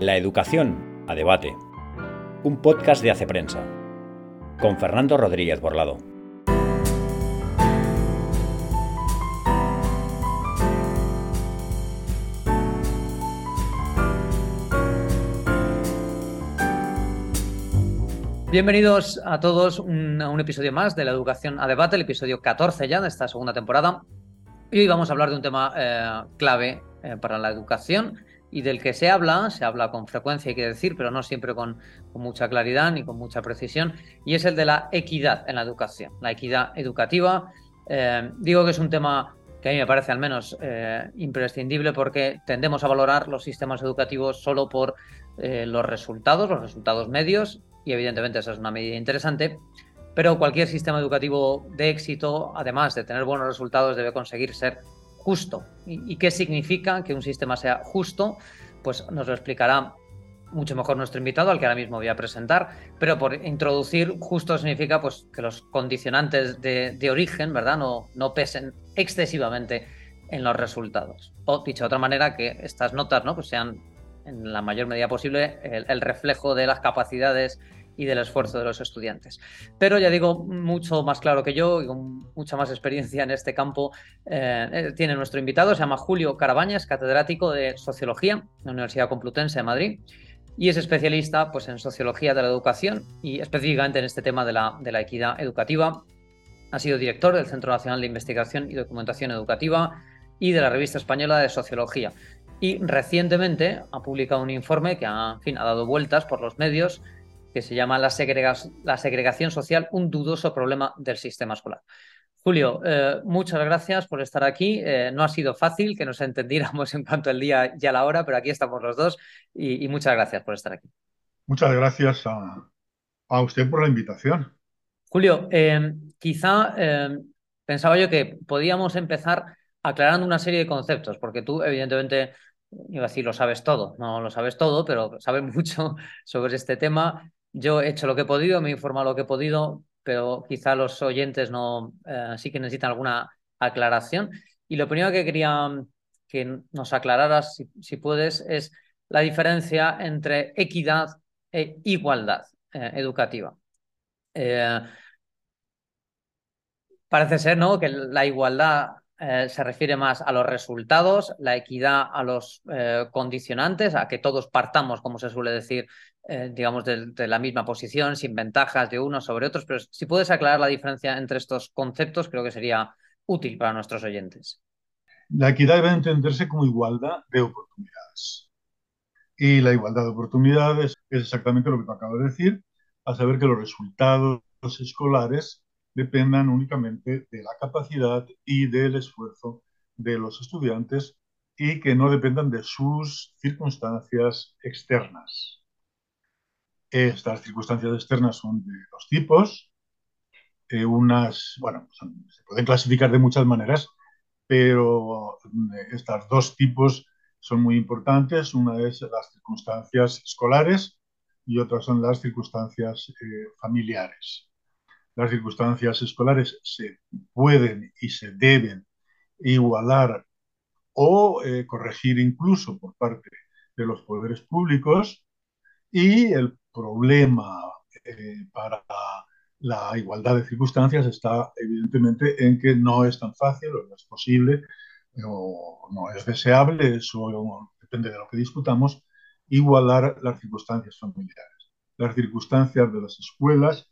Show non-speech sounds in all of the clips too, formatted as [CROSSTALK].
La educación a debate. Un podcast de Hace Prensa. Con Fernando Rodríguez Borlado. Bienvenidos a todos a un episodio más de la educación a debate, el episodio 14 ya de esta segunda temporada. Y hoy vamos a hablar de un tema eh, clave eh, para la educación y del que se habla, se habla con frecuencia, hay que decir, pero no siempre con, mucha claridad ni con mucha precisión, y es el de la equidad en la educación, la equidad educativa. Eh, digo que es un tema que a mí me parece al menos eh, imprescindible porque tendemos a valorar los sistemas educativos solo por eh, los resultados, los resultados medios, y evidentemente esa es una medida interesante, pero cualquier sistema educativo de éxito, además de tener buenos resultados, debe conseguir ser justo. ¿Y, qué significa que un sistema sea justo? Pues nos lo explicará mucho mejor nuestro invitado, al que ahora mismo voy a presentar, pero por introducir, justo significa pues, que los condicionantes de, origen, ¿verdad?, no, pesen excesivamente en los resultados. O, dicho de otra manera, que estas notas ¿no? pues sean en la mayor medida posible el reflejo de las capacidades y del esfuerzo de los estudiantes. Pero ya digo, mucho más claro que yo y con mucha más experiencia en este campo, eh, eh, tiene nuestro invitado, se llama Julio Carabañas, catedrático de Sociología en la Universidad Complutense de Madrid y es especialista pues, en Sociología de la Educación y específicamente en este tema de la, equidad educativa. Ha sido director del Centro Nacional de Investigación y Documentación Educativa y de la Revista Española de Sociología. Y recientemente ha publicado un informe que ha dado vueltas por los medios que se llama la, segregación social, un dudoso problema del sistema escolar. Julio, eh, muchas gracias por estar aquí. Eh, no ha sido fácil que nos [LAUGHS] entendiéramos en cuanto al día y a la hora, pero aquí estamos los dos y, muchas gracias por estar aquí. Muchas gracias a, usted por la invitación. Julio, eh, quizá pensaba yo que podíamos empezar aclarando una serie de conceptos, porque tú evidentemente, iba a decir, lo sabes todo, no lo sabes todo, pero sabes [LAUGHS] mucho sobre este tema yo he hecho lo que he podido, me he informado lo que he podido, pero quizá los oyentes no eh, sí que necesitan alguna aclaración. Y lo primero que quería que nos aclararas, si, puedes, es la diferencia entre equidad e igualdad eh, educativa. Eh, parece ser ¿no? que la igualdad se refiere más a los resultados, la equidad a los condicionantes, a que todos partamos, como se suele decir, eh, digamos, de, la misma posición, sin ventajas de unos sobre otros, pero si puedes aclarar la diferencia entre estos conceptos, creo que sería útil para nuestros oyentes. La equidad debe entenderse como igualdad de oportunidades. Y la igualdad de oportunidades es exactamente lo que te acabo de decir, a saber que los resultados escolares dependan únicamente de la capacidad y del esfuerzo de los estudiantes y que no dependan de sus circunstancias externas. Estas circunstancias externas son de dos tipos. Eh, unas, bueno, se pueden clasificar de muchas maneras, pero eh, estos dos tipos son muy importantes. Una es las circunstancias escolares y otras son las circunstancias eh, familiares. Las circunstancias escolares se pueden y se deben igualar o corregir incluso por parte de los poderes públicos y el problema eh, para la igualdad de circunstancias está evidentemente en que no es tan fácil o no es posible o no es deseable, eso depende de lo que discutamos, igualar las circunstancias familiares, las circunstancias de las escuelas.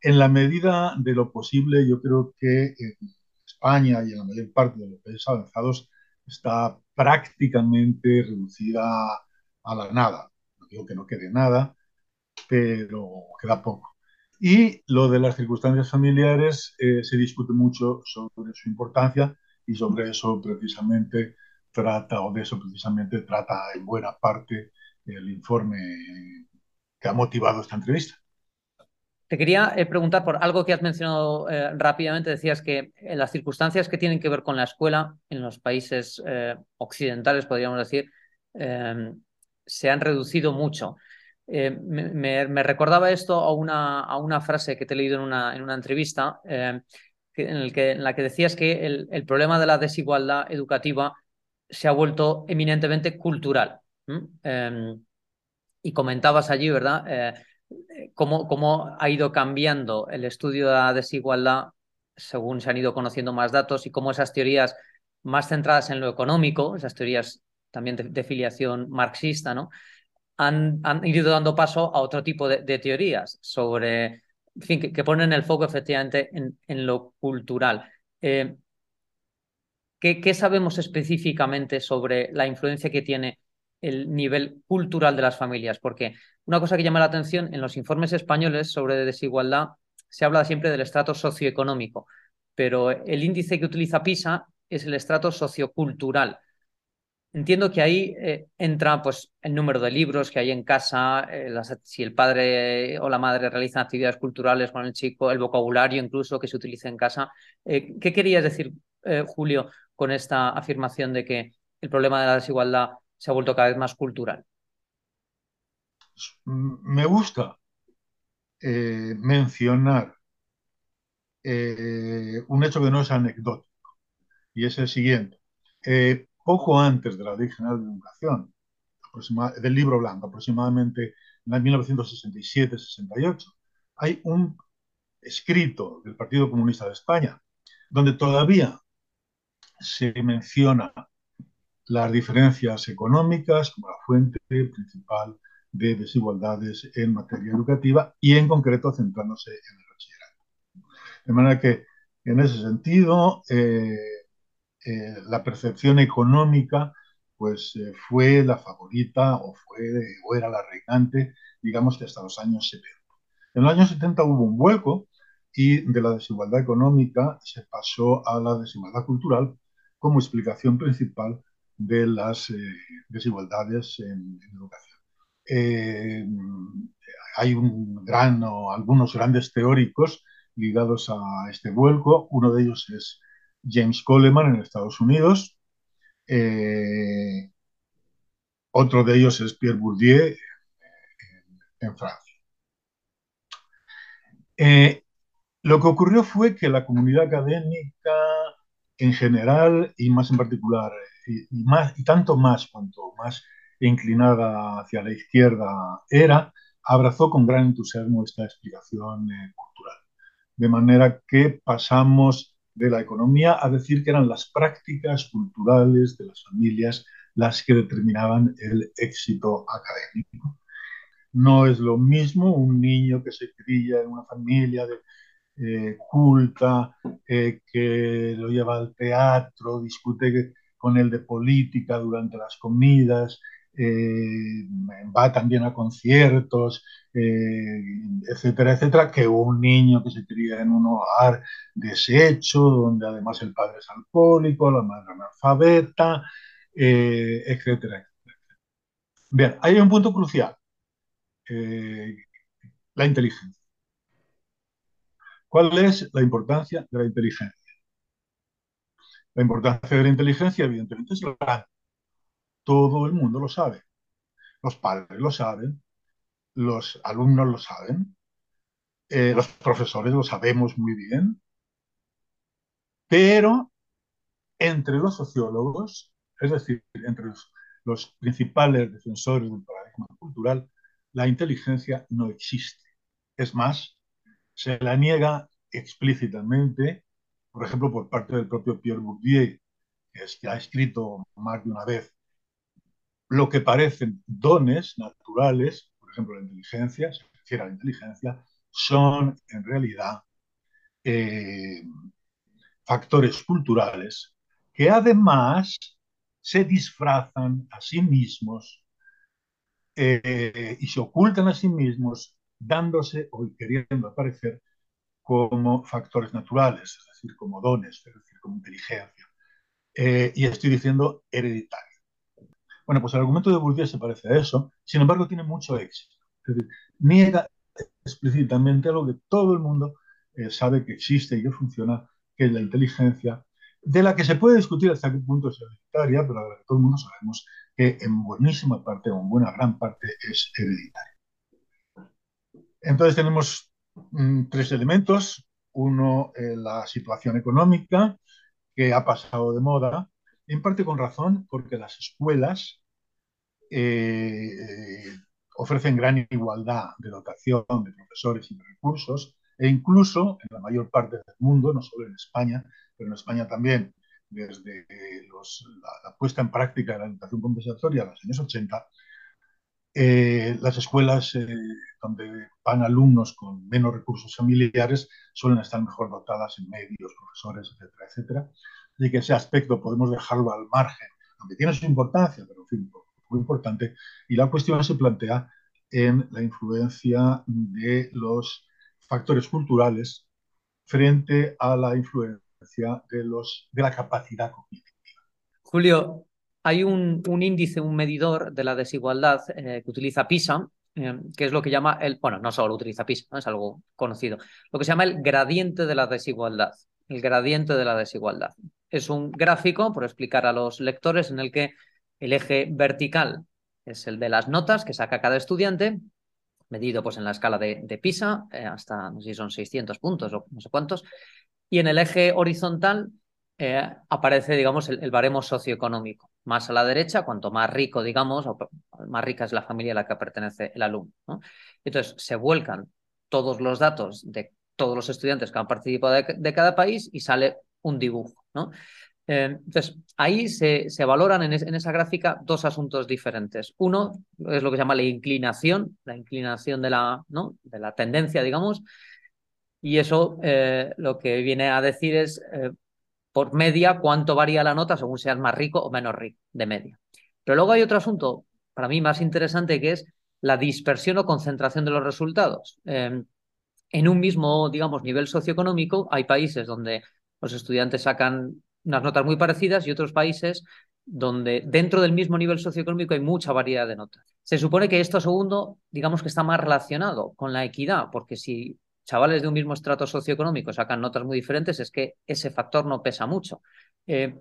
En la medida de lo posible, yo creo que en España y en la mayor parte de los países avanzados está prácticamente reducida a la nada. No digo que no quede nada, pero queda poco. Y lo de las circunstancias familiares eh, se discute mucho sobre su importancia y sobre eso precisamente trata, o de eso precisamente trata en buena parte el informe que ha motivado esta entrevista. Te quería eh, preguntar por algo que has mencionado eh, rápidamente. Decías que en las circunstancias que tienen que ver con la escuela en los países occidentales, podríamos decir, se han reducido mucho. Eh, me, recordaba esto a una, a una, frase que te he leído en una, en una entrevista, eh, en, la que decías que el, problema de la desigualdad educativa se ha vuelto eminentemente cultural. Em, y comentabas allí, ¿verdad? Eh, cómo, cómo ha ido cambiando el estudio de la desigualdad según se han ido conociendo más datos y cómo esas teorías más centradas en lo económico, esas teorías también de, filiación marxista, ¿no? Han, han, ido dando paso a otro tipo de, teorías sobre, fin, que, que, ponen el foco efectivamente en, en lo cultural. Eh, ¿qué, ¿Qué sabemos específicamente sobre la influencia que tiene el nivel cultural de las familias? Porque una cosa que llama la atención en los informes españoles sobre desigualdad se habla siempre del estrato socioeconómico, pero el índice que utiliza PISA es el estrato sociocultural. Entiendo que ahí eh, entra pues, el número de libros que hay en casa, eh, si el padre o la madre realizan actividades culturales con el chico, el vocabulario incluso que se utiliza en casa. Eh, ¿Qué querías decir, Julio, con esta afirmación de que el problema de la desigualdad se ha vuelto cada vez más cultural? Me gusta mencionar un hecho que no es anecdótico, y es el siguiente. Poco antes de la Ley General de Educación, del libro blanco, aproximadamente en el 1967-68, hay un escrito del Partido Comunista de España, donde todavía se menciona las diferencias económicas como la fuente principal de desigualdades en materia educativa y en concreto centrándose en el bachillerato. De manera que en ese sentido eh, eh, la percepción económica pues eh, fue la favorita o, fue, o era la reinante, digamos que hasta los años 70. En los años 70 hubo un vuelco y de la desigualdad económica se pasó a la desigualdad cultural como explicación principal de las eh, desigualdades en, en educación hay un gran, o algunos grandes teóricos ligados a este vuelco. Uno de ellos es James Coleman en Estados Unidos. Eh, otro de ellos es Pierre Bourdieu en, en, Francia. Eh, lo que ocurrió fue que la comunidad académica en general y más en particular, y, más, y tanto más cuanto más inclinada hacia la izquierda era, abrazó con gran entusiasmo esta explicación eh, cultural. De manera que pasamos de la economía a decir que eran las prácticas culturales de las familias las que determinaban el éxito académico. No es lo mismo un niño que se cría en una familia de, eh, culta, eh, que lo lleva al teatro, discute con él de política durante las comidas, eh, va también a conciertos, eh, etcétera, etcétera, que un niño que se cría en un hogar deshecho, donde además el padre es alcohólico, la madre analfabeta, eh, etcétera, etcétera. Bien, hay un punto crucial, eh, la inteligencia. ¿Cuál es la importancia de la inteligencia? La importancia de la inteligencia, evidentemente, es grande todo el mundo lo sabe. Los padres lo saben, los alumnos lo saben, eh, los profesores lo sabemos muy bien, pero entre los sociólogos, es decir, entre los, los principales defensores del paradigma cultural, la inteligencia no existe. Es más, se la niega explícitamente, por ejemplo, por parte del propio Pierre Bourdieu, que, es, que ha escrito más de una vez lo que parecen dones naturales, por ejemplo la inteligencia, se refiere a la inteligencia, son en realidad eh, factores culturales que además se disfrazan a sí mismos eh, y se ocultan a sí mismos dándose o queriendo aparecer como factores naturales, es decir, como dones, es decir, como inteligencia. Eh, y estoy diciendo hereditario. Bueno, pues el argumento de Bourdieu se parece a eso, sin embargo tiene mucho éxito. Es decir, niega explícitamente algo que todo el mundo eh, sabe que existe y que funciona, que es la inteligencia, de la que se puede discutir hasta qué punto es hereditaria, pero que todo el mundo sabemos que en buenísima parte o en buena gran parte es hereditaria. Entonces tenemos mm, tres elementos. Uno, eh, la situación económica, que ha pasado de moda, en parte con razón, porque las escuelas eh, ofrecen gran igualdad de dotación de profesores y de recursos, e incluso en la mayor parte del mundo, no solo en España, pero en España también, desde la, puesta en práctica de la educación compensatoria en los años 80, eh, las escuelas eh, donde van alumnos con menos recursos familiares suelen estar mejor dotadas en medios, profesores, etcétera, etcétera. Así que ese aspecto podemos dejarlo al margen, aunque tiene su importancia, pero en fin, muy importante. Y la cuestión se plantea en la influencia de los factores culturales frente a la influencia de, los, de la capacidad cognitiva. Julio, hay un, índice, un medidor de la desigualdad eh, que utiliza PISA, eh, que es lo que llama el, bueno, no solo utiliza PISA, es algo conocido, lo que se llama el gradiente de la desigualdad. El gradiente de la desigualdad. Es un gráfico, por explicar a los lectores, en el que el eje vertical es el de las notas que saca cada estudiante, medido pues en la escala de, PISA, eh, hasta no sé si son 600 puntos o no sé cuántos, y en el eje horizontal eh, aparece, digamos, el, baremo socioeconómico. Más a la derecha, cuanto más rico, digamos, más rica es la familia a la que pertenece el alumno. Entonces, se vuelcan todos los datos de todos los estudiantes que han participado de, cada país y sale un dibujo. Eh, entonces, ahí se, se valoran en, esa gráfica dos asuntos diferentes. Uno es lo que se llama la inclinación, la inclinación de la, ¿no? de la tendencia, digamos, y eso eh, lo que viene a decir es, eh, por media, cuánto varía la nota según seas más rico o menos rico, de media. Pero luego hay otro asunto, para mí más interesante, que es la dispersión o concentración de los resultados. en un mismo, digamos, nivel socioeconómico, hay países donde los estudiantes sacan unas notas muy parecidas y otros países donde dentro del mismo nivel socioeconómico hay mucha variedad de notas. Se supone que esto segundo, digamos que está más relacionado con la equidad, porque si chavales de un mismo estrato socioeconómico sacan notas muy diferentes, es que ese factor no pesa mucho. Eh,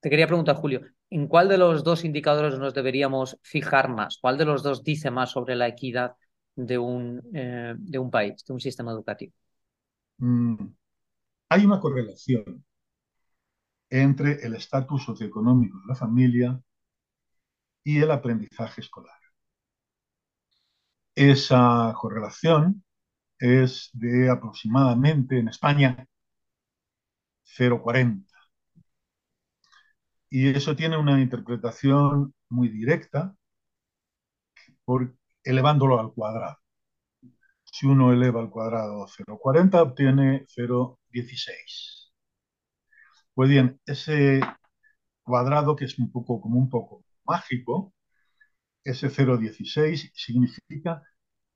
te quería preguntar, Julio, ¿en cuál de los dos indicadores nos deberíamos fijar más? ¿Cuál de los dos dice más sobre la equidad de un, eh, de un país, de un sistema educativo? Mm, hay una correlación entre el estatus socioeconómico de la familia y el aprendizaje escolar. Esa correlación es de aproximadamente en España 0,40. Y eso tiene una interpretación muy directa elevándolo al cuadrado. Si uno eleva al cuadrado 0,40 obtiene 0,16. Pues bien, ese cuadrado que es un poco como un poco mágico, ese 0,16 significa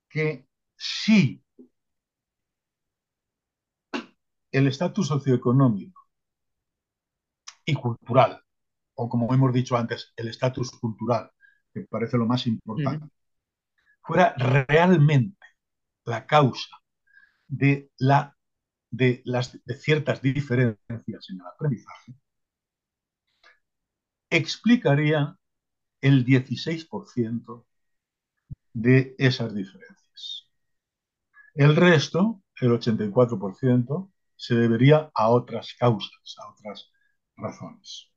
que si el estatus socioeconómico y cultural, o como hemos dicho antes, el estatus cultural, que parece lo más importante, fuera realmente la causa de la de, las, de ciertas diferencias en el aprendizaje, explicaría el 16% de esas diferencias. El resto, el 84%, se debería a otras causas, a otras razones.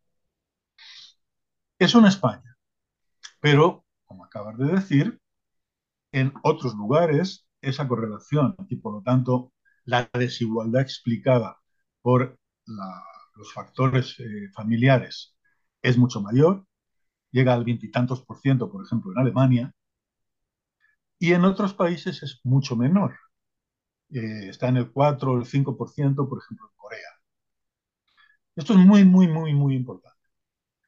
Eso en España. Pero, como acabas de decir, en otros lugares esa correlación y por lo tanto la desigualdad explicada por los factores eh, familiares es mucho mayor, llega al veintitantos por ciento, por ejemplo, en Alemania, y en otros países es mucho menor. Eh, está en el 4 o el 5%, por ejemplo, en Corea. Esto es muy, muy, muy, muy importante.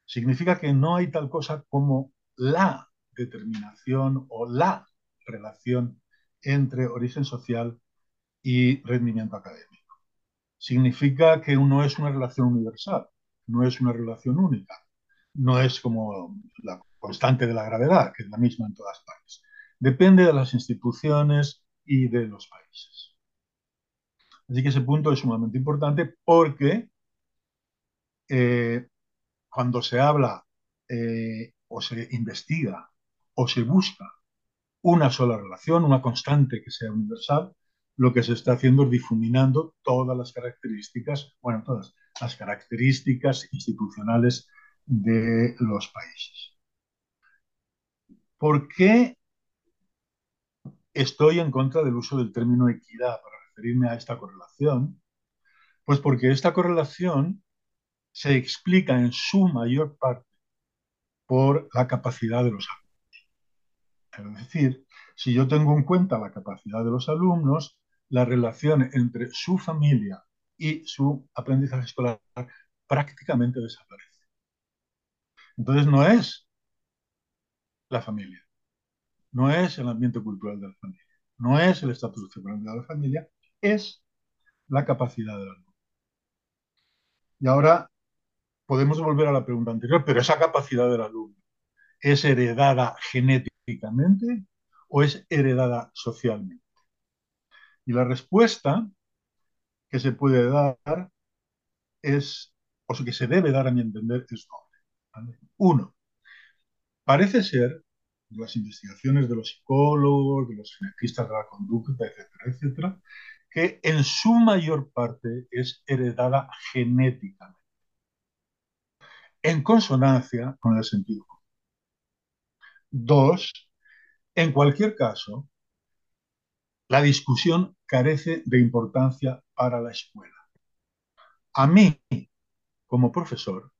Significa que no hay tal cosa como la determinación o la relación entre origen social y rendimiento académico. Significa que no es una relación universal, no es una relación única, no es como la constante de la gravedad, que es la misma en todas partes. Depende de las instituciones y de los países. Así que ese punto es sumamente importante porque eh, cuando se habla eh, o se investiga o se busca una sola relación, una constante que sea universal, lo que se está haciendo es difuminando todas las características, bueno, todas las características institucionales de los países. ¿Por qué estoy en contra del uso del término equidad para referirme a esta correlación? Pues porque esta correlación se explica en su mayor parte por la capacidad de los alumnos. Es decir, si yo tengo en cuenta la capacidad de los alumnos, la relación entre su familia y su aprendizaje escolar prácticamente desaparece. Entonces no es la familia, no es el ambiente cultural de la familia, no es el estatus de la familia, es la capacidad del alumno. Y ahora podemos volver a la pregunta anterior, pero esa capacidad del alumno es heredada genéticamente o es heredada socialmente. Y la respuesta que se puede dar es, o que se debe dar a mi entender, es doble. Uno, parece ser, las investigaciones de los psicólogos, de los genetistas de la conducta, etcétera, etcétera, que en su mayor parte es heredada genéticamente, en consonancia con el sentido común. Dos, en cualquier caso, la discusión carece de importancia para la escuela. A mí, como profesor,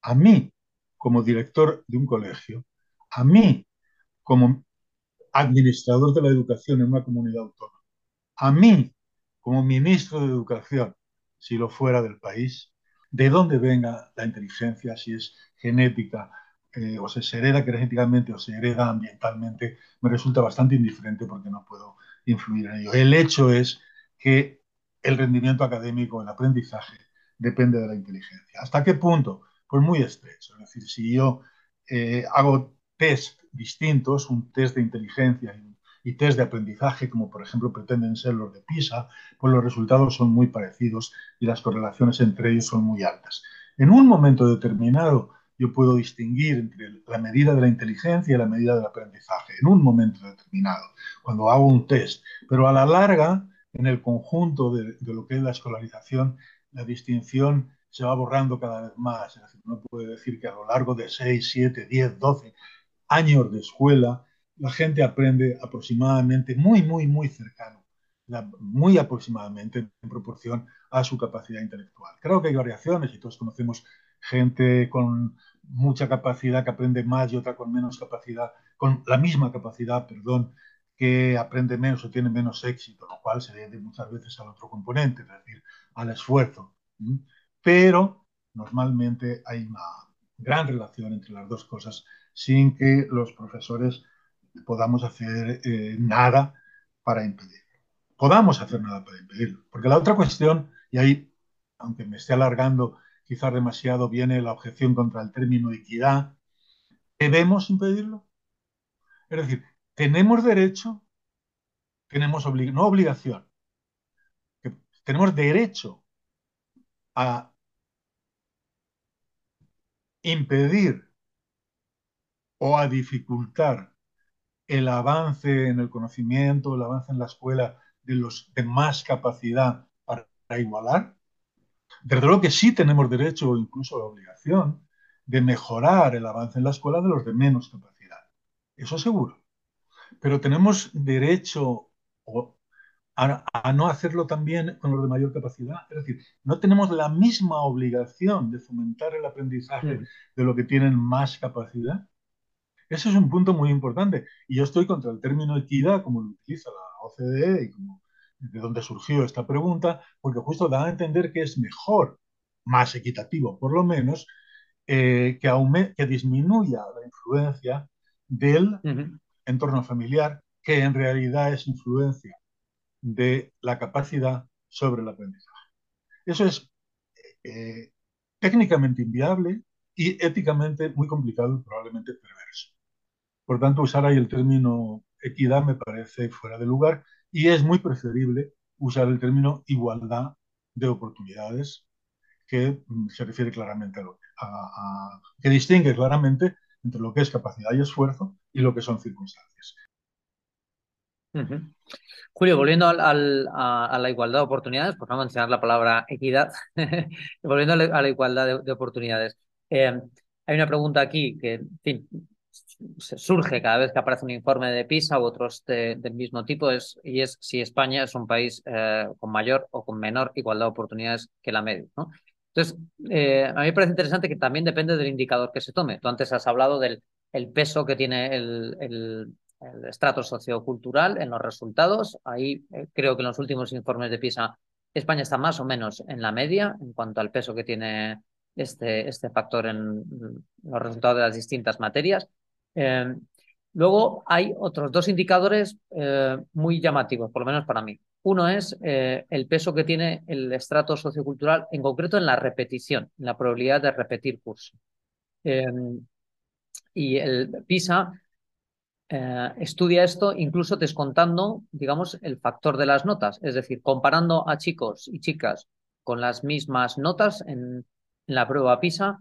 a mí, como director de un colegio, a mí, como administrador de la educación en una comunidad autónoma, a mí, como ministro de Educación, si lo fuera del país, de dónde venga la inteligencia, si es genética, eh, o se, hereda genéticamente o se hereda ambientalmente, me resulta bastante indiferente porque no puedo influir en ello. El hecho es que el rendimiento académico, el aprendizaje, depende de la inteligencia. ¿Hasta qué punto? Pues muy estrecho. Es decir, si yo eh, hago test distintos, un test de inteligencia y, y, test de aprendizaje, como por ejemplo pretenden ser los de PISA, pues los resultados son muy parecidos y las correlaciones entre ellos son muy altas. En un momento determinado, yo puedo distinguir entre la medida de la inteligencia y la medida del aprendizaje, en un momento determinado, cuando hago un test. Pero a la larga, en el conjunto de, de lo que es la escolarización, la distinción se va borrando cada vez más. Es decir, uno puede decir que a lo largo de 6, 7, 10, 12 años de escuela, la gente aprende aproximadamente, muy, muy, muy cercano, muy aproximadamente en proporción a su capacidad intelectual. Creo que hay variaciones y todos conocemos gente con mucha capacidad que aprende más y otra con menos capacidad, con la misma capacidad, perdón, que aprende menos o tiene menos éxito, lo cual se debe muchas veces al otro componente, es decir, al esfuerzo. Pero normalmente hay una gran relación entre las dos cosas sin que los profesores podamos hacer eh, nada para impedirlo. Podamos hacer nada para impedirlo. Porque la otra cuestión, y ahí, aunque me esté alargando quizás demasiado, viene la objeción contra el término equidad, ¿debemos impedirlo? Es decir, tenemos derecho, tenemos obli no obligación, tenemos derecho a impedir o a dificultar el avance en el conocimiento, el avance en la escuela de los de más capacidad para igualar. Desde luego que sí tenemos derecho o incluso la obligación de mejorar el avance en la escuela de los de menos capacidad. Eso seguro. Pero tenemos derecho a, a, no hacerlo también con los de mayor capacidad. Es decir, no tenemos la misma obligación de fomentar el aprendizaje sí. de lo que tienen más capacidad. Ese es un punto muy importante. Y yo estoy contra el término equidad, como lo utiliza la OCDE y como de donde surgió esta pregunta, porque justo da a entender que es mejor, más equitativo por lo menos, eh, que, que, disminuya la influencia del uh -huh. entorno familiar, que en realidad es influencia de la capacidad sobre el aprendizaje. Eso es eh, técnicamente inviable y éticamente muy complicado y probablemente perverso. Por tanto, usar ahí el término equidad me parece fuera de lugar y es muy preferible usar el término igualdad de oportunidades que mm, se refiere claramente a lo que distingue claramente entre lo que es capacidad y esfuerzo y lo que son circunstancias. Julio, volviendo al, a, la igualdad de oportunidades, por no mencionar la palabra equidad, [LAUGHS] volviendo a la, igualdad de, de oportunidades, eh, hay una pregunta aquí que, en fin, surge cada vez que aparece un informe de PISA u otros del mismo tipo es, y es si España es un país eh, con mayor o con menor igualdad de oportunidades que la media. Entonces, eh, a mí me parece interesante que también depende del indicador que se tome. Tú antes has hablado del el peso que tiene el, el, estrato sociocultural en los resultados. Ahí eh, creo que en los últimos informes de PISA España está más o menos en la media en cuanto al peso que tiene este, este factor en los resultados de las distintas materias. Eh, luego hay otros dos indicadores eh, muy llamativos, por lo menos para mí. Uno es eh, el peso que tiene el estrato sociocultural, en concreto en la repetición, en la probabilidad de repetir curso. y el PISA estudia esto incluso descontando, digamos, el factor de las notas, es decir, comparando a chicos y chicas con las mismas notas en la prueba PISA,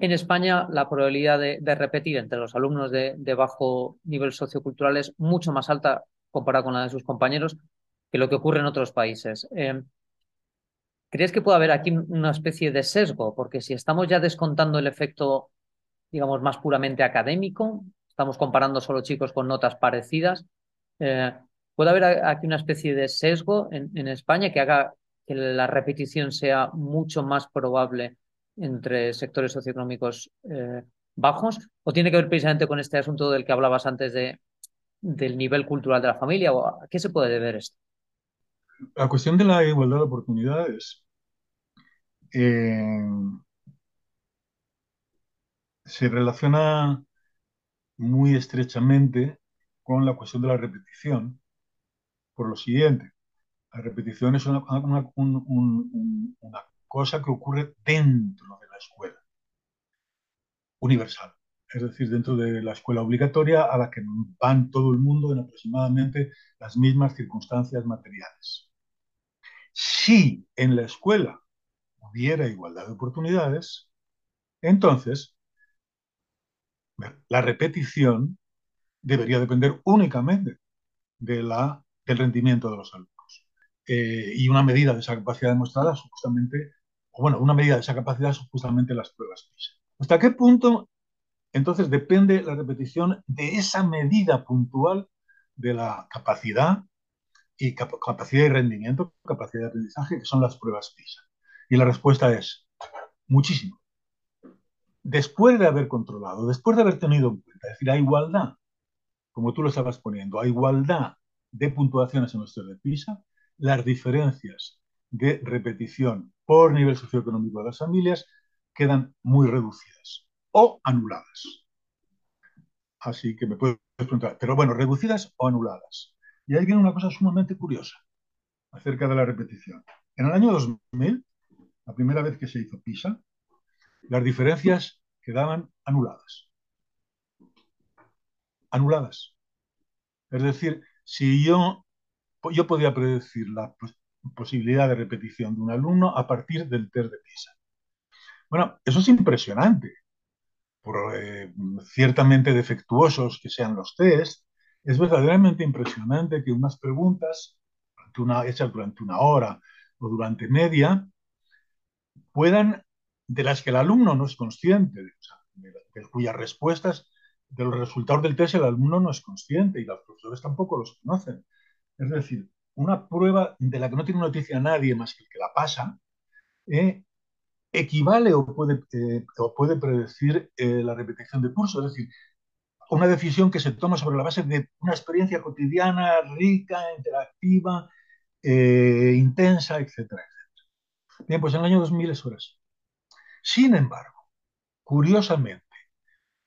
en España, la probabilidad de, repetir entre los alumnos de, bajo nivel sociocultural es mucho más alta comparada con la de sus compañeros que lo que ocurre en otros países. Eh, ¿Crees que puede haber aquí una especie de sesgo? Porque si estamos ya descontando el efecto, digamos, más puramente académico, estamos comparando solo chicos con notas parecidas, eh, ¿puede haber aquí una especie de sesgo en España que haga que la repetición sea mucho más probable entre sectores socioeconómicos eh, bajos? ¿O tiene que ver precisamente con este asunto del que hablabas antes de, del nivel cultural de la familia? ¿O ¿A qué se puede deber esto? La cuestión de la igualdad de oportunidades eh, se relaciona muy estrechamente con la cuestión de la repetición por lo siguiente. La repetición es una, una cosa que ocurre dentro de la escuela universal, es decir, dentro de la escuela obligatoria a la que van todo el mundo en aproximadamente las mismas circunstancias materiales. Si en la escuela hubiera igualdad de oportunidades, entonces la repetición debería depender únicamente de la, del rendimiento de los alumnos. Eh, y una medida de esa capacidad demostrada supuestamente bueno, una medida de esa capacidad son justamente las pruebas PISA. ¿Hasta qué punto entonces depende la repetición de esa medida puntual de la capacidad y capacidad y rendimiento, capacidad de aprendizaje, que son las pruebas PISA? Y la respuesta es muchísimo. Después de haber controlado, después de haber tenido en cuenta, es decir, a igualdad, como tú lo estabas poniendo, a igualdad de puntuaciones en nuestro de PISA, las diferencias de repetición por nivel socioeconómico de las familias quedan muy reducidas o anuladas. Así que me puedes preguntar, pero bueno, reducidas o anuladas. Y ahí viene una cosa sumamente curiosa acerca de la repetición. En el año 2000, la primera vez que se hizo PISA, las diferencias quedaban anuladas. Anuladas. Es decir, si yo, yo podía predecir la, posibilidad de repetición de un alumno a partir del test de PISA. Bueno, eso es impresionante. Por eh, ciertamente defectuosos que sean los test, es verdaderamente impresionante que unas preguntas una, hechas durante una hora o durante media puedan, de las que el alumno no es consciente, de, de cuyas respuestas, de los resultados del test el alumno no es consciente y los profesores tampoco los conocen. Es decir, una prueba de la que no tiene noticia nadie más que el que la pasa, eh, equivale o puede, eh, o puede predecir eh, la repetición de curso, es decir, una decisión que se toma sobre la base de una experiencia cotidiana rica, interactiva, intensa, etcétera, etcétera. Bien, pues en el año 2000 eso era así. Sin embargo, curiosamente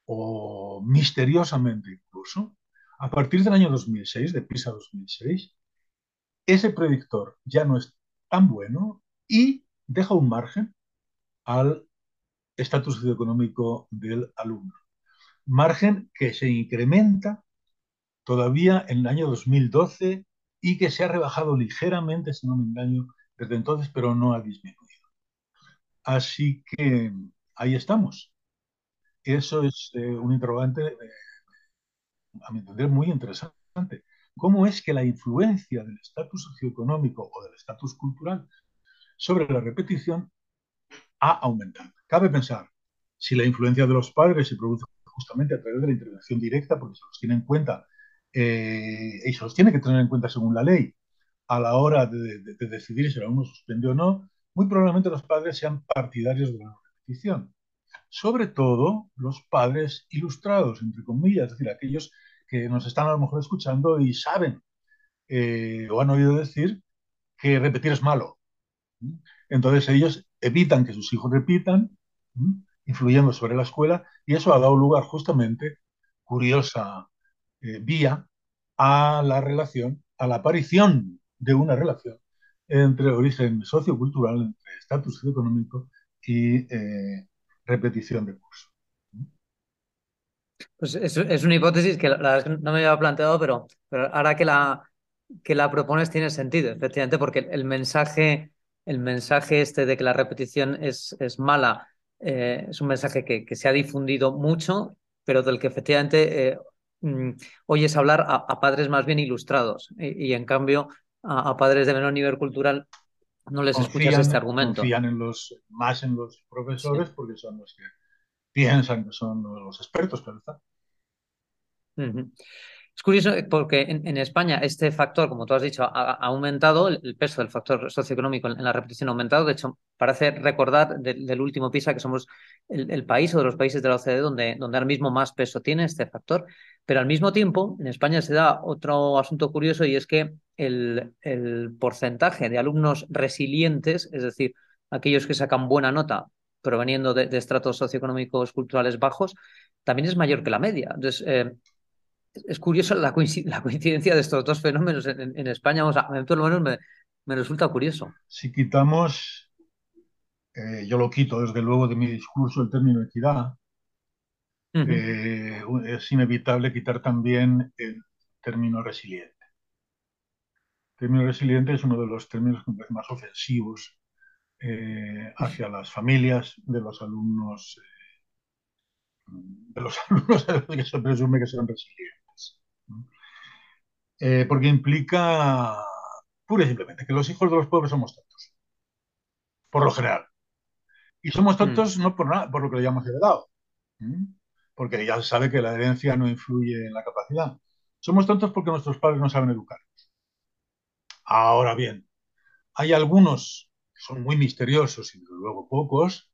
o misteriosamente incluso, a partir del año 2006, de PISA 2006, ese predictor ya no es tan bueno y deja un margen al estatus socioeconómico del alumno. Margen que se incrementa todavía en el año 2012 y que se ha rebajado ligeramente, si no me engaño, desde entonces, pero no ha disminuido. Así que ahí estamos. Eso es eh, un interrogante, eh, a mi entender, muy interesante cómo es que la influencia del estatus socioeconómico o del estatus cultural sobre la repetición ha aumentado. Cabe pensar, si la influencia de los padres se produce justamente a través de la intervención directa, porque se los tiene en cuenta eh, y se los tiene que tener en cuenta según la ley a la hora de, decidir si el alumno suspende o no, muy probablemente los padres sean partidarios de la repetición. Sobre todo los padres ilustrados, entre comillas, es decir, aquellos que nos están a lo mejor escuchando y saben eh, o han oído decir que repetir es malo. Entonces ellos evitan que sus hijos repitan, influyendo sobre la escuela, y eso ha dado lugar justamente, curiosa eh, vía, a la relación, a la aparición de una relación entre origen sociocultural, entre estatus económico y eh, repetición de curso. Pues es, una hipótesis que la verdad es que no me había planteado, pero, pero ahora que la, que la propones tiene sentido, efectivamente, porque el mensaje, el mensaje este de que la repetición es, es mala eh, es un mensaje que, se ha difundido mucho, pero del que efectivamente eh, mm, oyes hablar a, padres más bien ilustrados y, en cambio a, padres de menor nivel cultural no les escuchas este argumento. Confían en los, más en los profesores porque son los que piensan que son los expertos, pero está. Es curioso porque en, España este factor, como tú has dicho, ha, aumentado, el, peso del factor socioeconómico en, la repetición ha aumentado. De hecho, parece recordar del último PISA que somos el, país o de los países de la OCDE donde, donde ahora mismo más peso tiene este factor. Pero al mismo tiempo, en España se da otro asunto curioso y es que el, porcentaje de alumnos resilientes, es decir, aquellos que sacan buena nota proveniendo de, estratos socioeconómicos culturales bajos, también es mayor que la media. Entonces, eh, es curioso la, coincidencia de estos dos fenómenos en, España. O sea, a mí por lo menos me, resulta curioso. Si quitamos, eh, yo lo quito desde luego de mi discurso el término equidad, eh, es inevitable quitar también el término resiliente. El término resiliente es uno de los términos más ofensivos eh, hacia las familias de los alumnos de los [LAUGHS] alumnos que se presume que son resilientes. Eh, porque implica pura y simplemente que los hijos de los pobres somos tontos, por lo general. Y somos mm. tontos no por, nada, por lo que le llamamos heredado, porque ya se sabe que la herencia no influye en la capacidad. Somos tontos porque nuestros padres no saben educar. Ahora bien, hay algunos son muy misteriosos y luego pocos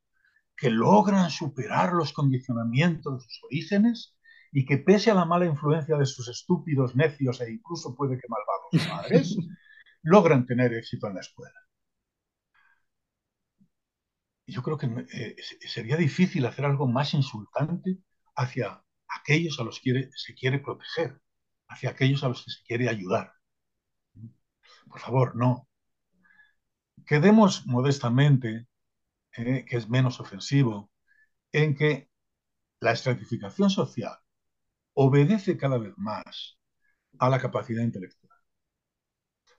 que logran superar los condicionamientos de sus orígenes y que pese a la mala influencia de sus estúpidos, necios e incluso puede que malvados [LAUGHS] padres, logran tener éxito en la escuela. Yo creo que eh, sería difícil hacer algo más insultante hacia aquellos a los que se quiere proteger, hacia aquellos a los que se quiere ayudar. Por favor, no. Quedemos modestamente, eh, que es menos ofensivo, en que la estratificación social obedece cada vez más a la capacidad intelectual.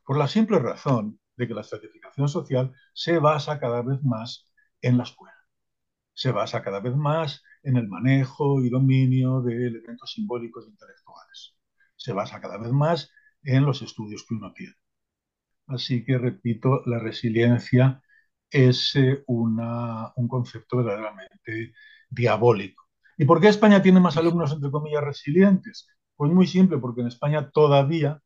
Por la simple razón de que la estratificación social se basa cada vez más en la escuela. Se basa cada vez más en el manejo y dominio de elementos simbólicos e intelectuales. Se basa cada vez más en los estudios que uno tiene. Así que, repito, la resiliencia es eh, un concepto verdaderamente diabólico ¿Y por qué España tiene más alumnos, entre comillas, resilientes? Pues muy simple, porque en España todavía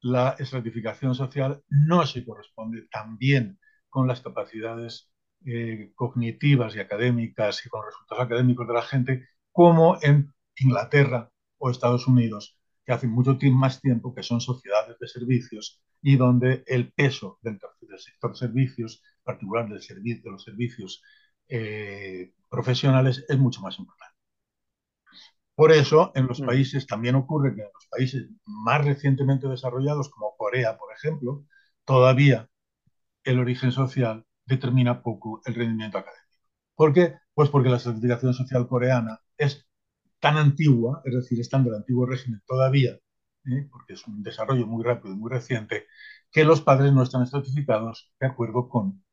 la estratificación social no se corresponde tan bien con las capacidades eh, cognitivas y académicas y con los resultados académicos de la gente como en Inglaterra o Estados Unidos, que hace mucho más tiempo que son sociedades de servicios y donde el peso del, sector de servicios, particular del servicio, de los servicios eh, profesionales, es mucho más importante. Por eso, en los mm. países también ocurre que en los países más recientemente desarrollados, como Corea, por ejemplo, todavía el origen social determina poco el rendimiento académico. ¿Por qué? Pues porque la certificación social coreana es tan antigua, es decir, es tan del antiguo régimen todavía, ¿eh? porque es un desarrollo muy rápido y muy reciente, que los padres no están estratificados de acuerdo con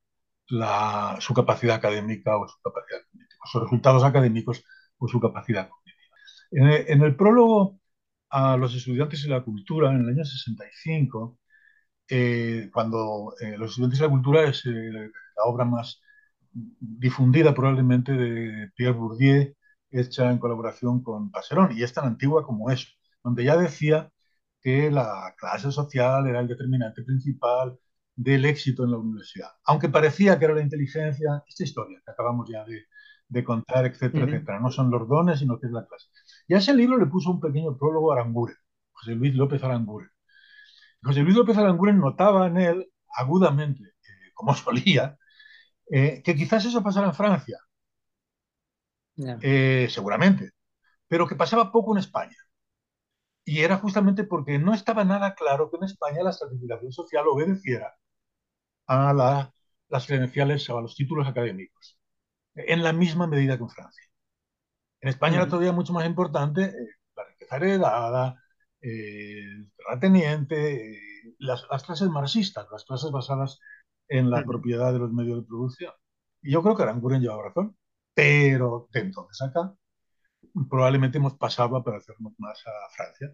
su capacidad académica o su capacidad sus resultados académicos o su capacidad en el, prólogo a los estudiantes y la cultura, en el año 65, eh, cuando eh, Los estudiantes y la cultura es eh, la obra más difundida probablemente de Pierre Bourdieu hecha en colaboración con Passerón, y es tan antigua como eso, donde ya decía que la clase social era el determinante principal del éxito en la universidad. Aunque parecía que era la inteligencia, esta historia que acabamos ya de, de contar, etcétera, uh -huh. etcétera. No son los dones, sino que es la clase. Y a ese libro le puso un pequeño prólogo a Aranguren, José Luis López Aranguren. José Luis López Aranguren notaba en él, agudamente, eh, como [LAUGHS] solía, eh, que quizás eso pasara en Francia. Yeah. Eh, seguramente. Pero que pasaba poco en España. Y era justamente porque no estaba nada claro que en España la estratificación social obedeciera a la, las credenciales o a los títulos académicos, en la misma medida que en Francia. En España era todavía mucho más importante eh, la riqueza heredada, eh, el terrateniente, eh, las, las, clases marxistas, las clases basadas en la propiedad de los medios de producción. Y yo creo que Aranguren llevaba razón, pero de entonces acá probablemente hemos pasado a parecernos más a Francia.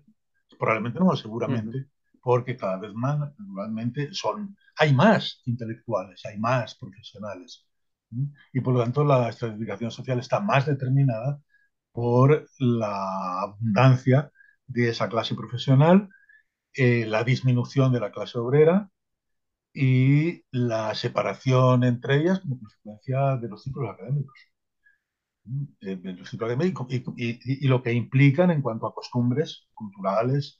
Probablemente no, seguramente, uh -huh. porque cada vez más, naturalmente, son, hay más intelectuales, hay más profesionales. Y por lo tanto, la estratificación social está más determinada por la abundancia de esa clase profesional, eh, la disminución de la clase obrera y la separación entre ellas como consecuencia de los ciclos académicos. De los ciclos académicos y, y, y, lo que implican en cuanto a costumbres culturales,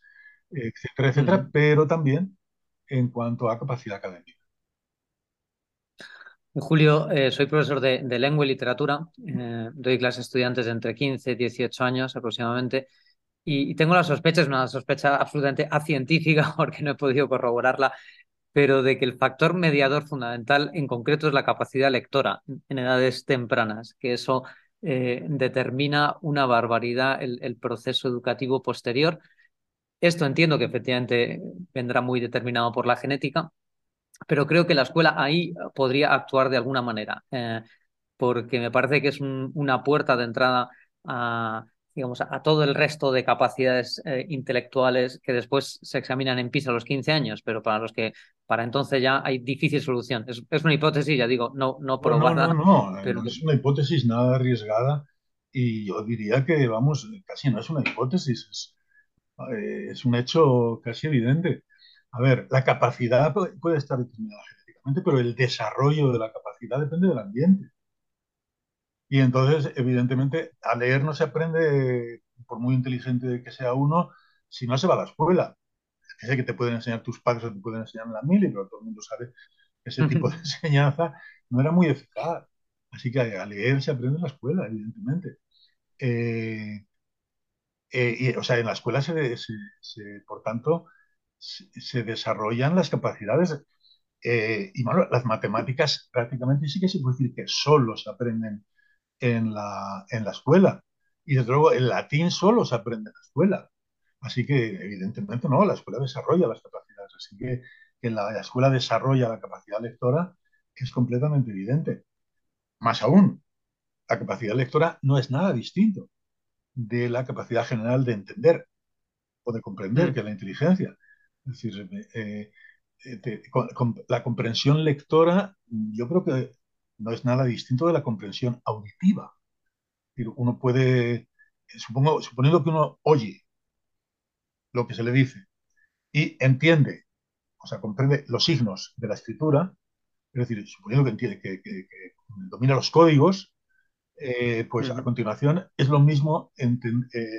etcétera, etcétera, uh -huh. pero también en cuanto a capacidad académica. Julio, eh, soy profesor de, de, lengua y literatura, eh, doy clases a estudiantes de entre 15 y 18 años aproximadamente, y, y, tengo la sospecha, es una sospecha absolutamente acientífica [LAUGHS] porque no he podido corroborarla, pero de que el factor mediador fundamental en concreto es la capacidad lectora en edades tempranas, que eso eh, determina una barbaridad el, el proceso educativo posterior. Esto entiendo que efectivamente vendrá muy determinado por la genética, pero creo que la escuela ahí podría actuar de alguna manera, eh, porque me parece que es un, una puerta de entrada a, digamos, a, todo el resto de capacidades eh, intelectuales que después se examinan en PISA a los 15 años, pero para los que para entonces ya hay difícil solución. Es, es una hipótesis, ya digo, no, no probada. No, no, no, pero... no es una hipótesis nada arriesgada y yo diría que, vamos, casi no es una hipótesis, es, eh, es un hecho casi evidente. A ver, la capacidad puede, puede estar determinada genéticamente, pero el desarrollo de la capacidad depende del ambiente. Y entonces, evidentemente, a leer no se aprende, por muy inteligente que sea uno, si no se va a la escuela. Sé que te pueden enseñar tus padres o te pueden enseñar la mili, pero todo el mundo sabe que ese tipo de [LAUGHS] enseñanza no era muy eficaz. Así que a leer se aprende en la escuela, evidentemente. Eh, eh, y, o sea, en la escuela, se, se, se por tanto, se desarrollan las capacidades eh, y bueno, las matemáticas prácticamente sí que se puede decir que solo se aprenden en la, en la escuela. Y desde luego el latín solo se aprende en la escuela. Así que evidentemente no, la escuela desarrolla las capacidades. Así que que la, la escuela desarrolla la capacidad lectora es completamente evidente. Más aún, la capacidad lectora no es nada distinto de la capacidad general de entender o de comprender, mm. que es la inteligencia. Es decir, eh, eh, te, con, con la comprensión lectora, yo creo que no es nada distinto de la comprensión auditiva. Uno puede, supongo, suponiendo que uno oye lo que se le dice y entiende, o sea, comprende los signos de la escritura, es decir, suponiendo que entiende, que, que, que domina los códigos, eh, pues a continuación es lo mismo eh,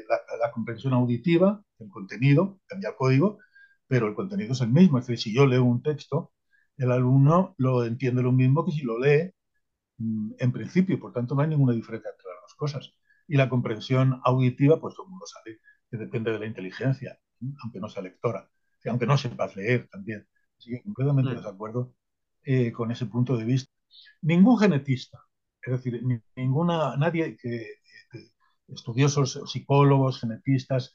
la, la, comprensión auditiva, el contenido, cambia el código, pero el contenido es el mismo. Es decir, si yo leo un texto, el alumno lo entiende lo mismo que si lo lee en principio, por tanto no hay ninguna diferencia entre las dos cosas. Y la comprensión auditiva, pues todo el mundo sabe que depende de la inteligencia, aunque no sea lectora, aunque no sepas leer también. Así que completamente uh -huh. de acuerdo eh, con ese punto de vista. Ningún genetista es decir, ninguna, nadie que, que estudiosos, psicólogos, genetistas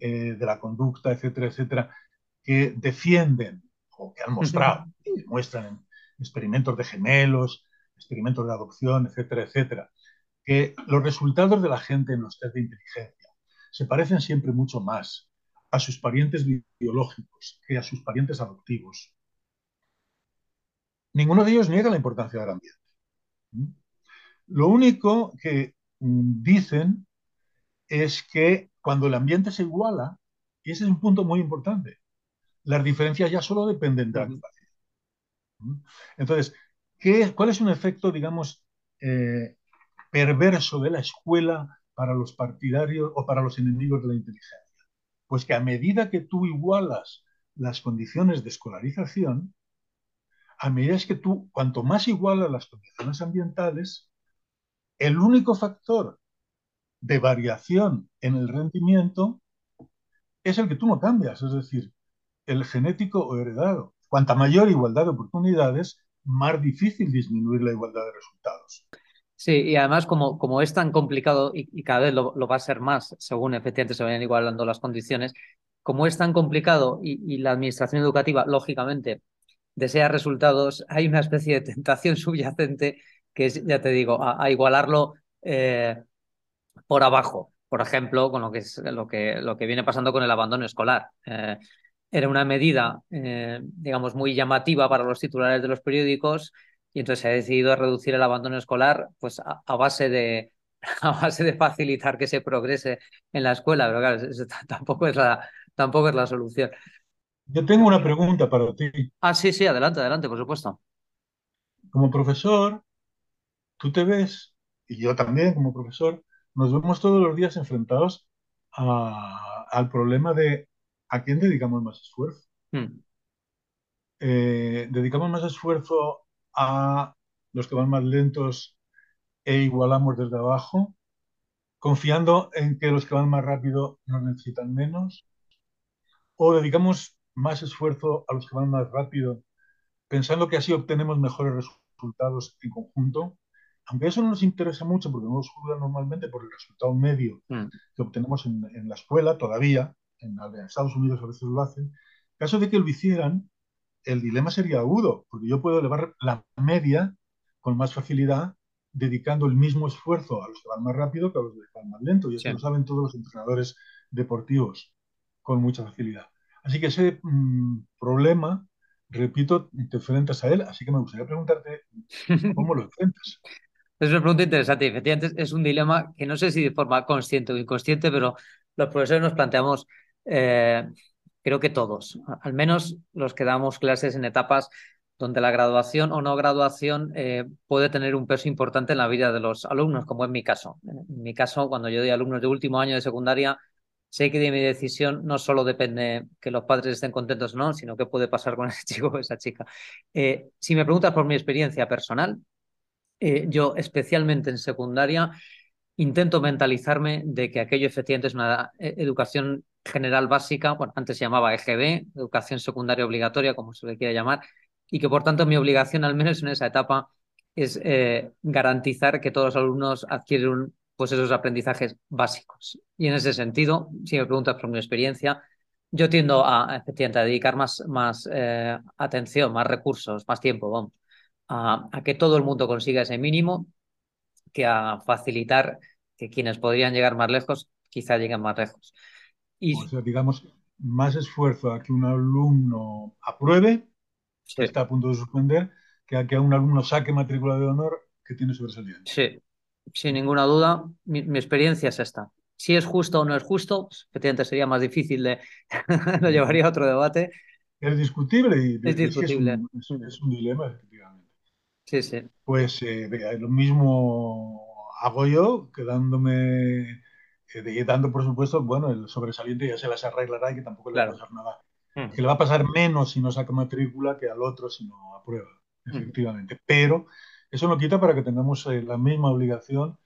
eh, de la conducta, etcétera, etcétera, que defienden o que han mostrado, y muestran en experimentos de gemelos, experimentos de adopción, etcétera, etcétera, que los resultados de la gente en los test de inteligencia se parecen siempre mucho más a sus parientes biológicos que a sus parientes adoptivos. Ninguno de ellos niega la importancia del ambiente. Lo único que mm, dicen es que cuando el ambiente se iguala, y ese es un punto muy importante, las diferencias ya solo dependen de la capacidad. Entonces, ¿qué, ¿cuál es un efecto, digamos, eh, perverso de la escuela para los partidarios o para los enemigos de la inteligencia? Pues que a medida que tú igualas las condiciones de escolarización, a medida que tú, cuanto más igualas las condiciones ambientales, el único factor de variación en el rendimiento es el que tú no cambias, es decir, el genético o heredado. Cuanta mayor igualdad de oportunidades, más difícil disminuir la igualdad de resultados. Sí, y además como, como es tan complicado y, cada vez lo, va a ser más, según efectivamente se vayan igualando las condiciones, como es tan complicado y, la administración educativa, lógicamente, desea resultados, hay una especie de tentación [LAUGHS] subyacente que es, ya te digo, a, igualarlo eh, por abajo. Por ejemplo, con lo que, es, lo que, lo que viene pasando con el abandono escolar. Eh, era una medida, eh, digamos, muy llamativa para los titulares de los periódicos y entonces se ha decidido reducir el abandono escolar pues a, base de [LAUGHS] a base de facilitar que se progrese en la escuela, pero claro, eso [LAUGHS] tampoco es la tampoco es la solución. Yo tengo una pregunta para ti. Ah, sí, sí, adelante, adelante, por supuesto. Como profesor, tú te ves, y yo también como profesor, nos vemos todos los días enfrentados al problema de a quién dedicamos más esfuerzo. Hmm. Eh, dedicamos más esfuerzo a los que van más lentos e igualamos desde abajo, confiando en que los que van más rápido nos necesitan menos, o dedicamos más esfuerzo a los que van más rápido, pensando que así obtenemos mejores resultados en conjunto, aunque eso no nos interesa mucho porque no nos juzgan normalmente por el resultado medio mm. que obtenemos en, la escuela todavía, en, Estados Unidos a veces lo hacen, en caso de que lo hicieran, el dilema sería agudo, porque yo puedo elevar la media con más facilidad dedicando el mismo esfuerzo a los que van más rápido que a los que van más lento. Y eso lo saben todos los entrenadores deportivos con mucha facilidad. Así que ese mm, problema, repito, te enfrentas a él, así que me gustaría preguntarte [LAUGHS] cómo lo enfrentas. Es una pregunta interesante. Efectivamente, es un dilema que no sé si de forma consciente o inconsciente, pero los profesores nos planteamos eh, creo que todos, al menos los que damos clases en etapas donde la graduación o no graduación eh, puede tener un peso importante en la vida de los alumnos, como en mi caso. En mi caso, cuando yo doy alumnos de último año de secundaria, sé que de mi decisión no solo depende que los padres estén contentos o no, sino qué puede pasar con [LAUGHS] ese chico o esa chica. Eh, si me preguntas por mi experiencia personal, yo especialmente en secundaria intento mentalizarme de que aquello efectivamente es una educación general básica, bueno, antes se llamaba EGB, educación secundaria obligatoria, como se le quiera llamar, y que por tanto mi obligación, al menos en esa etapa, es eh, garantizar que todos los alumnos adquieren pues esos aprendizajes básicos. Y en ese sentido, si me preguntas por mi experiencia, yo tiendo a, efectivamente, a dedicar más, más eh, atención, más recursos, más tiempo, vamos, a, a que todo el mundo consiga ese mínimo, que a facilitar que quienes podrían llegar más lejos, quizá lleguen más lejos. O sea, digamos, más esfuerzo a que un alumno apruebe, que está a punto de suspender, que a que un alumno saque matrícula de honor que tiene sobresaliente. Sí, sin ninguna duda, mi, experiencia es esta. Si es justo o no es justo, efectivamente sería más difícil de... [LAUGHS] lo llevaría a otro debate. Es discutible y es, discutible. Es, un, dilema, efectivamente. Sí, sí. Pues eh, lo mismo hago yo, quedándome eh, dando por supuesto, bueno, el sobresaliente ya se las arreglará y que tampoco le va a pasar nada. Mm. Que le va a pasar menos si no saca matrícula que al otro si no aprueba, mm. efectivamente. Pero eso no quita para que tengamos eh, la misma obligación,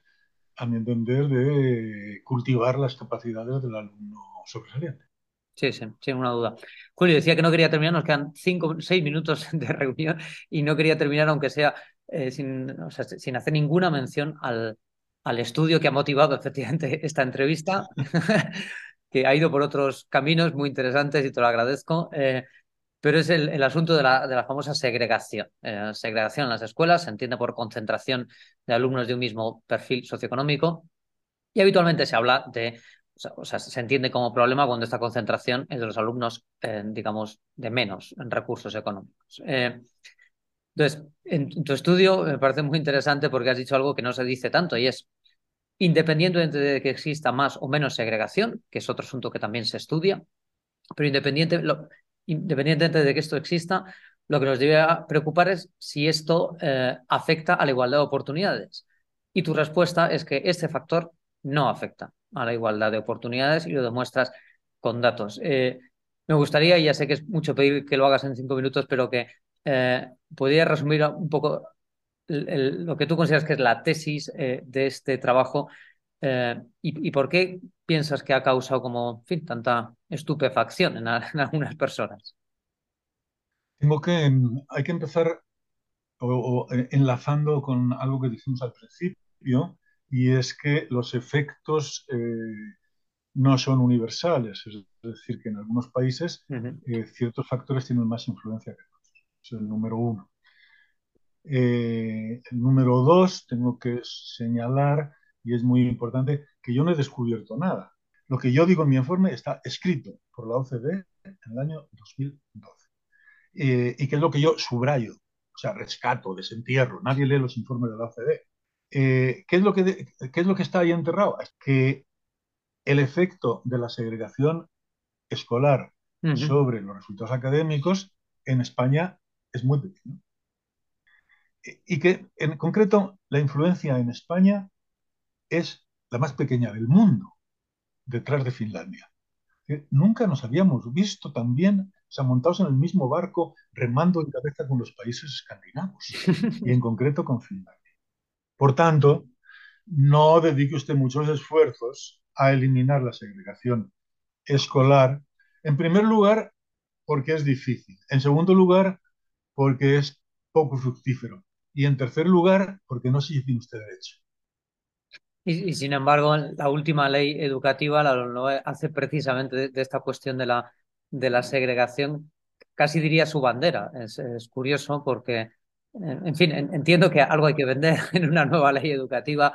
a mi entender, de cultivar las capacidades del alumno sobresaliente. Sí, sí, sin una duda. Julio decía que no quería terminar, nos quedan cinco, seis minutos [LAUGHS] de reunión y no quería terminar, aunque sea, eh, sin, sin hacer ninguna mención al, al estudio que ha motivado efectivamente [LAUGHS] esta entrevista, [LAUGHS] que ha ido por otros caminos muy interesantes y te lo agradezco. Eh, pero es el, asunto de la, de la, famosa segregación. Eh, segregación en las escuelas se entiende por concentración de alumnos de un mismo perfil socioeconómico y habitualmente se habla de, o sea, se entiende como problema cuando esta concentración es de los alumnos, eh, digamos, de menos en recursos económicos. Entonces, en tu estudio me parece muy interesante porque has dicho algo que no se dice tanto y es independientemente de que exista más o menos segregación, que es otro asunto que también se estudia, pero independiente, independientemente de que esto exista, lo que nos debe preocupar es si esto eh, afecta a la igualdad de oportunidades. Y tu respuesta es que este factor no afecta a la igualdad de oportunidades y lo demuestras con datos. Eh, me gustaría, y ya sé que es mucho pedir que lo hagas en cinco minutos, pero que eh, podría resumir un poco lo que tú consideras que es la tesis eh, de este trabajo eh, y, por qué piensas que ha causado como fin, tanta estupefacción [LAUGHS] en, algunas personas. Tengo que, hay que empezar o, enlazando con algo que dijimos al principio, y es que los efectos no son universales, es decir, que en algunos países ciertos factores tienen más influencia que. Es el número uno. Eh, el número dos, tengo que señalar, y es muy importante, que yo no he descubierto nada. Lo que yo digo en mi informe está escrito por la OCDE en el año 2012. Eh, y que es lo que yo subrayo, o sea, rescato, desentierro. Nadie lee los informes de la OCDE. Eh, ¿qué, es lo que ¿Qué es lo que está ahí enterrado? Es que el efecto de la segregación escolar sobre los resultados académicos en España es muy pequeño y que en concreto la influencia en España es la más pequeña del mundo, detrás de Finlandia. Nunca nos habíamos visto tan bien, o montados en el mismo barco, remando en cabeza con los países escandinavos, y en concreto con Finlandia. Por tanto, no dedique usted muchos esfuerzos a eliminar la segregación escolar, en primer lugar, porque es difícil. En segundo lugar, porque es poco fructífero. Y en tercer lugar, porque no se tiene usted derecho. Y, sin embargo, la última ley educativa la hace precisamente de, esta cuestión de la, de la segregación, casi diría su bandera. Es, curioso porque, en fin, entiendo que algo hay que vender [LAUGHS] en una nueva ley educativa,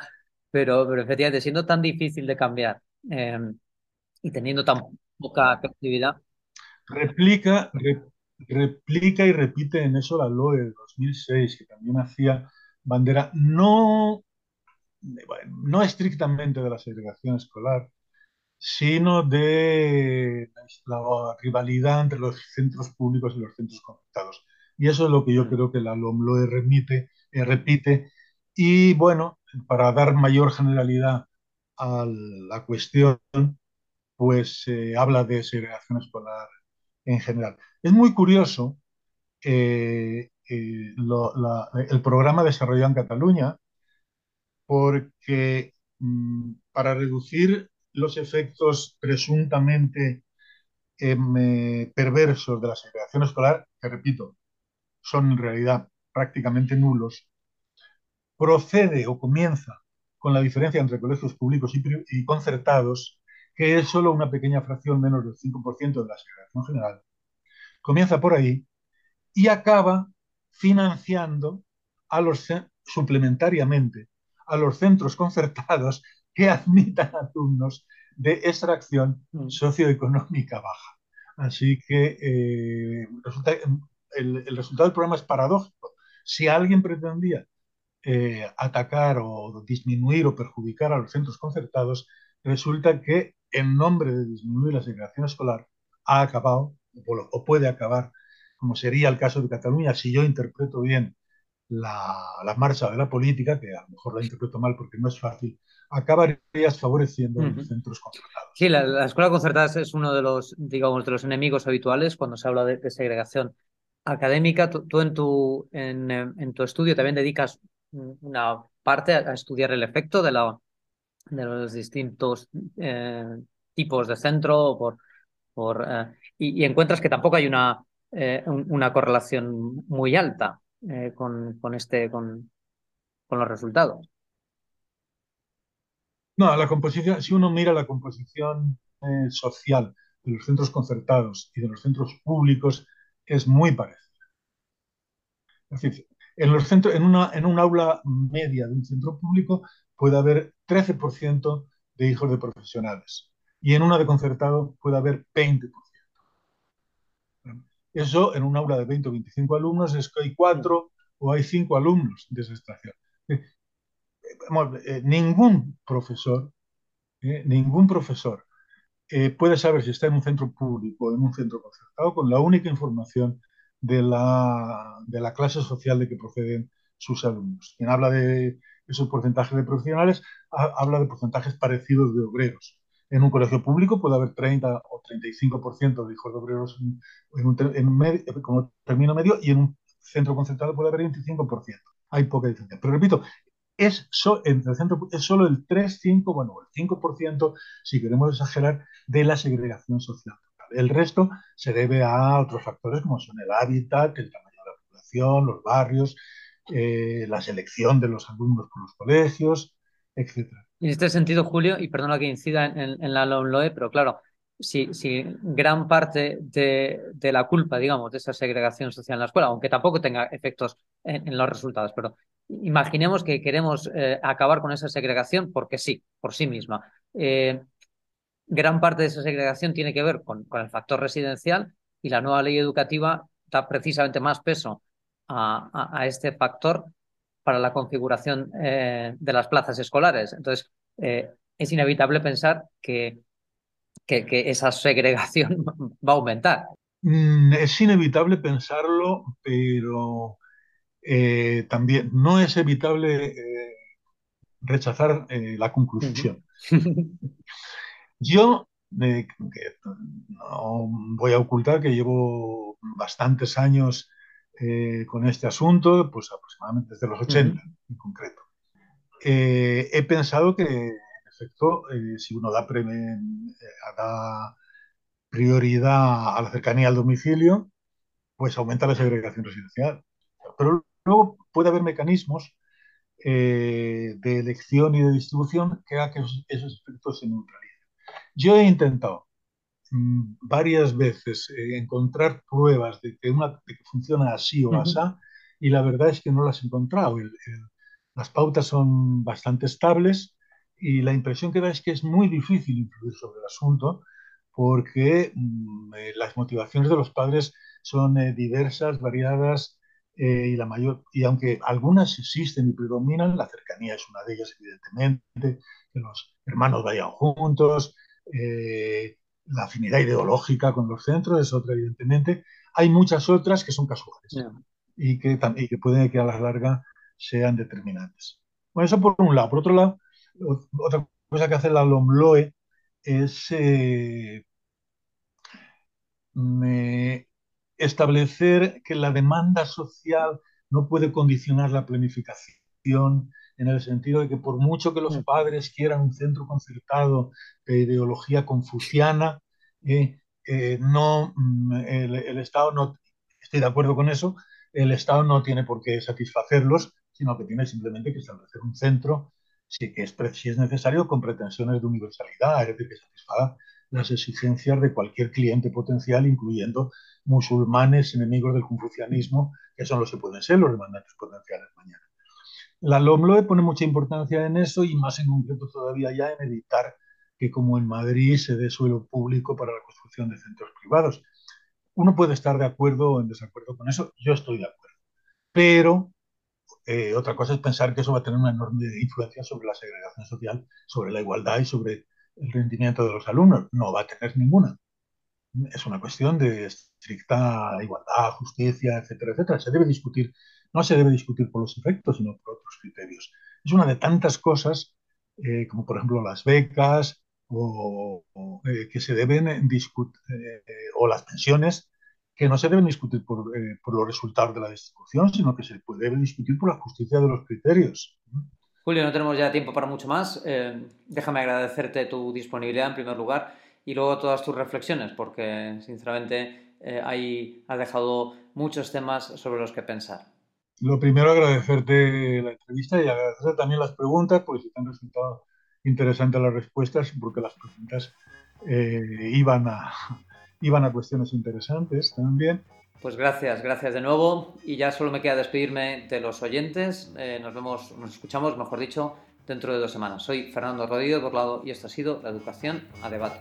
pero, pero efectivamente, siendo tan difícil de cambiar em, y teniendo tan poca efectividad. Replica, replica y repite en eso la LOE de 2006, que también hacía bandera no, no estrictamente de la segregación escolar, sino de la rivalidad entre los centros públicos y los centros conectados. Y eso es lo que yo mm. creo que la LOE remite, eh, repite. Y bueno, para dar mayor generalidad a la cuestión, pues se habla de segregación escolar en general. Es muy curioso eh, eh, el programa desarrollado en Cataluña porque mm, para reducir los efectos presuntamente em, eh, perversos de la segregación escolar, que repito, son en realidad prácticamente nulos, procede o comienza con la diferencia entre colegios públicos y concertados que es solo una pequeña fracción, menos del 5% de la segregación general, comienza por ahí y acaba financiando a los suplementariamente a los centros concertados que admitan alumnos de extracción mm. socioeconómica baja. Así que eh, el, resultado del programa es paradójico. Si alguien pretendía eh, atacar o disminuir o perjudicar a los centros concertados, resulta que en nombre de disminuir la segregación escolar, ha acabado o, puede acabar, como sería el caso de Cataluña, si yo interpreto bien la, marcha de la política, que a lo mejor la interpreto mal porque no es fácil, acabarías favoreciendo los centros concertados. Sí, la, escuela concertada es uno de los, digamos, de los enemigos habituales cuando se habla de, segregación académica. Tú, en, tu, en, tu estudio también dedicas una parte a, estudiar el efecto de la, de los distintos eh, tipos de centro por, por, eh, y, encuentras que tampoco hay una, eh, una correlación muy alta con, con, este, con, con, los resultados. No, la composición, si uno mira la composición social de los centros concertados y de los centros públicos, es muy parecida. Es decir, en, los centros, en, una, en un aula media de un centro público puede haber 13% de hijos de profesionales y en una de concertado puede haber 20%. Eso en un aula de 20 o 25 alumnos es que hay 4 o hay 5 alumnos de esa extracción. eh, ningún profesor, ningún profesor puede saber si está en un centro público o en un centro concertado con la única información de la, de la clase social de que proceden sus alumnos. Quien habla de esos porcentajes de profesionales habla de porcentajes parecidos de obreros. En un colegio público puede haber 30 o 35% de hijos de obreros en, un, en como término medio y en un centro concentrado puede haber 25%. Hay poca diferencia. Pero repito, es, entre el centro, es solo el 3, 5, bueno, el 5%, si queremos exagerar, de la segregación social. El resto se debe a otros factores como son el hábitat, el tamaño de la población, los barrios, eh, la selección de los alumnos por los colegios, etc. En este sentido, Julio, y perdona que incida en, la LOMLOE, pero claro, si, si gran parte de, de, la culpa, digamos, de esa segregación social en la escuela, aunque tampoco tenga efectos en, los resultados, pero imaginemos que queremos eh, acabar con esa segregación porque sí, por sí misma. Eh, gran parte de esa segregación tiene que ver con, con, el factor residencial y la nueva ley educativa da precisamente más peso a, este factor para la configuración eh, de las plazas escolares. Entonces, eh, es inevitable pensar que, que, esa [LAUGHS] segregación va a aumentar. Mm, es inevitable pensarlo, pero eh, también no es evitable rechazar la conclusión. [LAUGHS] Yo no voy a ocultar que llevo bastantes años eh, con este asunto, pues aproximadamente desde los 80 en concreto. Eh, he pensado que, en efecto, eh, si uno da, da, prioridad a la cercanía al domicilio, pues aumenta la segregación residencial. Pero luego puede haber mecanismos de elección y de distribución que hagan que esos efectos se neutralicen. Yo he intentado Mm, varias veces eh, encontrar pruebas de que, una, funciona así o así, y la verdad es que no las he encontrado. las pautas son bastante estables y la impresión que da es que es muy difícil influir sobre el asunto porque mm, eh, las motivaciones de los padres son eh, diversas, variadas, y, la mayor, y aunque algunas existen y predominan, la cercanía es una de ellas, evidentemente, que los hermanos vayan juntos, la afinidad ideológica con los centros es otra, evidentemente. Hay muchas otras que son casuales y, que, y que pueden que a la larga sean determinantes. Bueno, eso por un lado. Por otro lado, otra cosa que hace la LOMLOE es eh, establecer que la demanda social no puede condicionar la planificación en el sentido de que por mucho que los padres quieran un centro concertado de ideología confuciana, eh, eh, no, mm, el, Estado no, estoy de acuerdo con eso, el Estado no tiene por qué satisfacerlos, sino que tiene simplemente que establecer un centro, si, que es, si es necesario, con pretensiones de universalidad, es decir, que satisfaga las exigencias de cualquier cliente potencial, incluyendo musulmanes enemigos del confucianismo, que son los que pueden ser los demandantes potenciales mañana. La LOMLOE pone mucha importancia en eso y más en concreto todavía ya en evitar que como en Madrid se dé suelo público para la construcción de centros privados. Uno puede estar de acuerdo o en desacuerdo con eso, yo estoy de acuerdo. Pero eh, otra cosa es pensar que eso va a tener una enorme influencia sobre la segregación social, sobre la igualdad y sobre el rendimiento de los alumnos. No va a tener ninguna. Es una cuestión de estricta igualdad, justicia, etcétera, etcétera. Se debe discutir no se debe discutir por los efectos, sino por otros criterios. Es una de tantas cosas, eh, como por ejemplo las becas o, eh, que se deben discutir, eh, o las pensiones, que no se deben discutir por, por, los resultados de la distribución, sino que se debe discutir por la justicia de los criterios. Julio, no tenemos ya tiempo para mucho más. déjame agradecerte tu disponibilidad en primer lugar y luego todas tus reflexiones, porque sinceramente ahí has dejado muchos temas sobre los que pensar. Lo primero, agradecerte la entrevista y agradecer también las preguntas, porque si te han resultado interesantes las respuestas, porque las preguntas eh, iban, a, [LAUGHS] iban a cuestiones interesantes también. Pues gracias, gracias de nuevo. Y ya solo me queda despedirme de los oyentes. Eh, nos vemos, nos escuchamos, mejor dicho, dentro de dos semanas. Soy Fernando Rodríguez Borlado y esto ha sido La Educación a Debate.